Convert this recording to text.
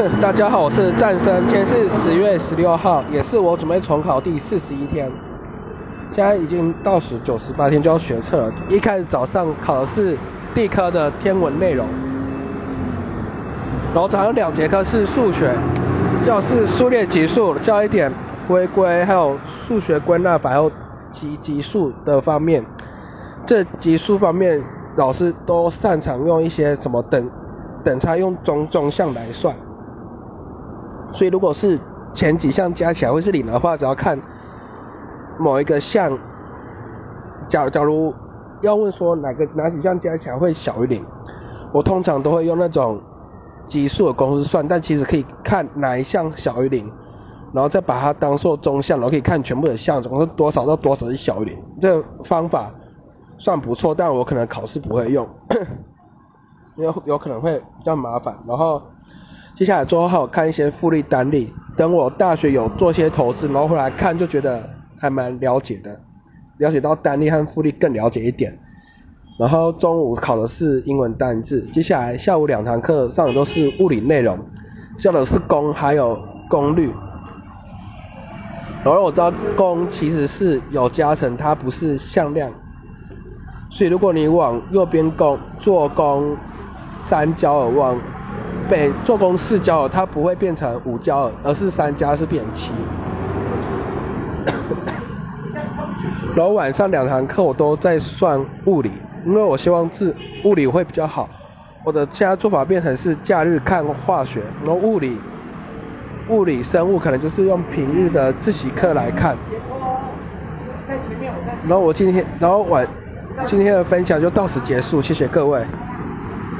大家好，我是战生，今天是十月十六号，也是我准备重考第四十一天。现在已经倒数九十八天就要学测了。一开始早上考的是地科的天文内容，然后早上两节课是数学，教是数列级数，教一点回归，还有数学归纳法，还有级级数的方面。这级数方面，老师都擅长用一些什么等等差，用中中项来算。所以如果是前几项加起来会是零的话，只要看。某一个项，假假如要问说哪个哪几项加起来会小于零，我通常都会用那种级数的公式算，但其实可以看哪一项小于零，然后再把它当做中项，然后可以看全部的项总共是多少到多少是小于零。这个方法算不错，但我可能考试不会用，因为有可能会比较麻烦。然后接下来最后还有看一些复利单利，等我大学有做些投资，然后回来看就觉得。还蛮了解的，了解到单利和复利更了解一点。然后中午考的是英文单字，接下来下午两堂课上的都是物理内容，教的是功还有功率。然后我知道功其实是有加成，它不是向量，所以如果你往右边功做功三焦耳，往北做工四焦，它不会变成五焦，而是三加是变七。然后晚上两堂课我都在算物理，因为我希望是物理会比较好。我的现在做法变成是假日看化学，然后物理、物理、生物可能就是用平日的自习课来看。然后我今天，然后晚今天的分享就到此结束，谢谢各位。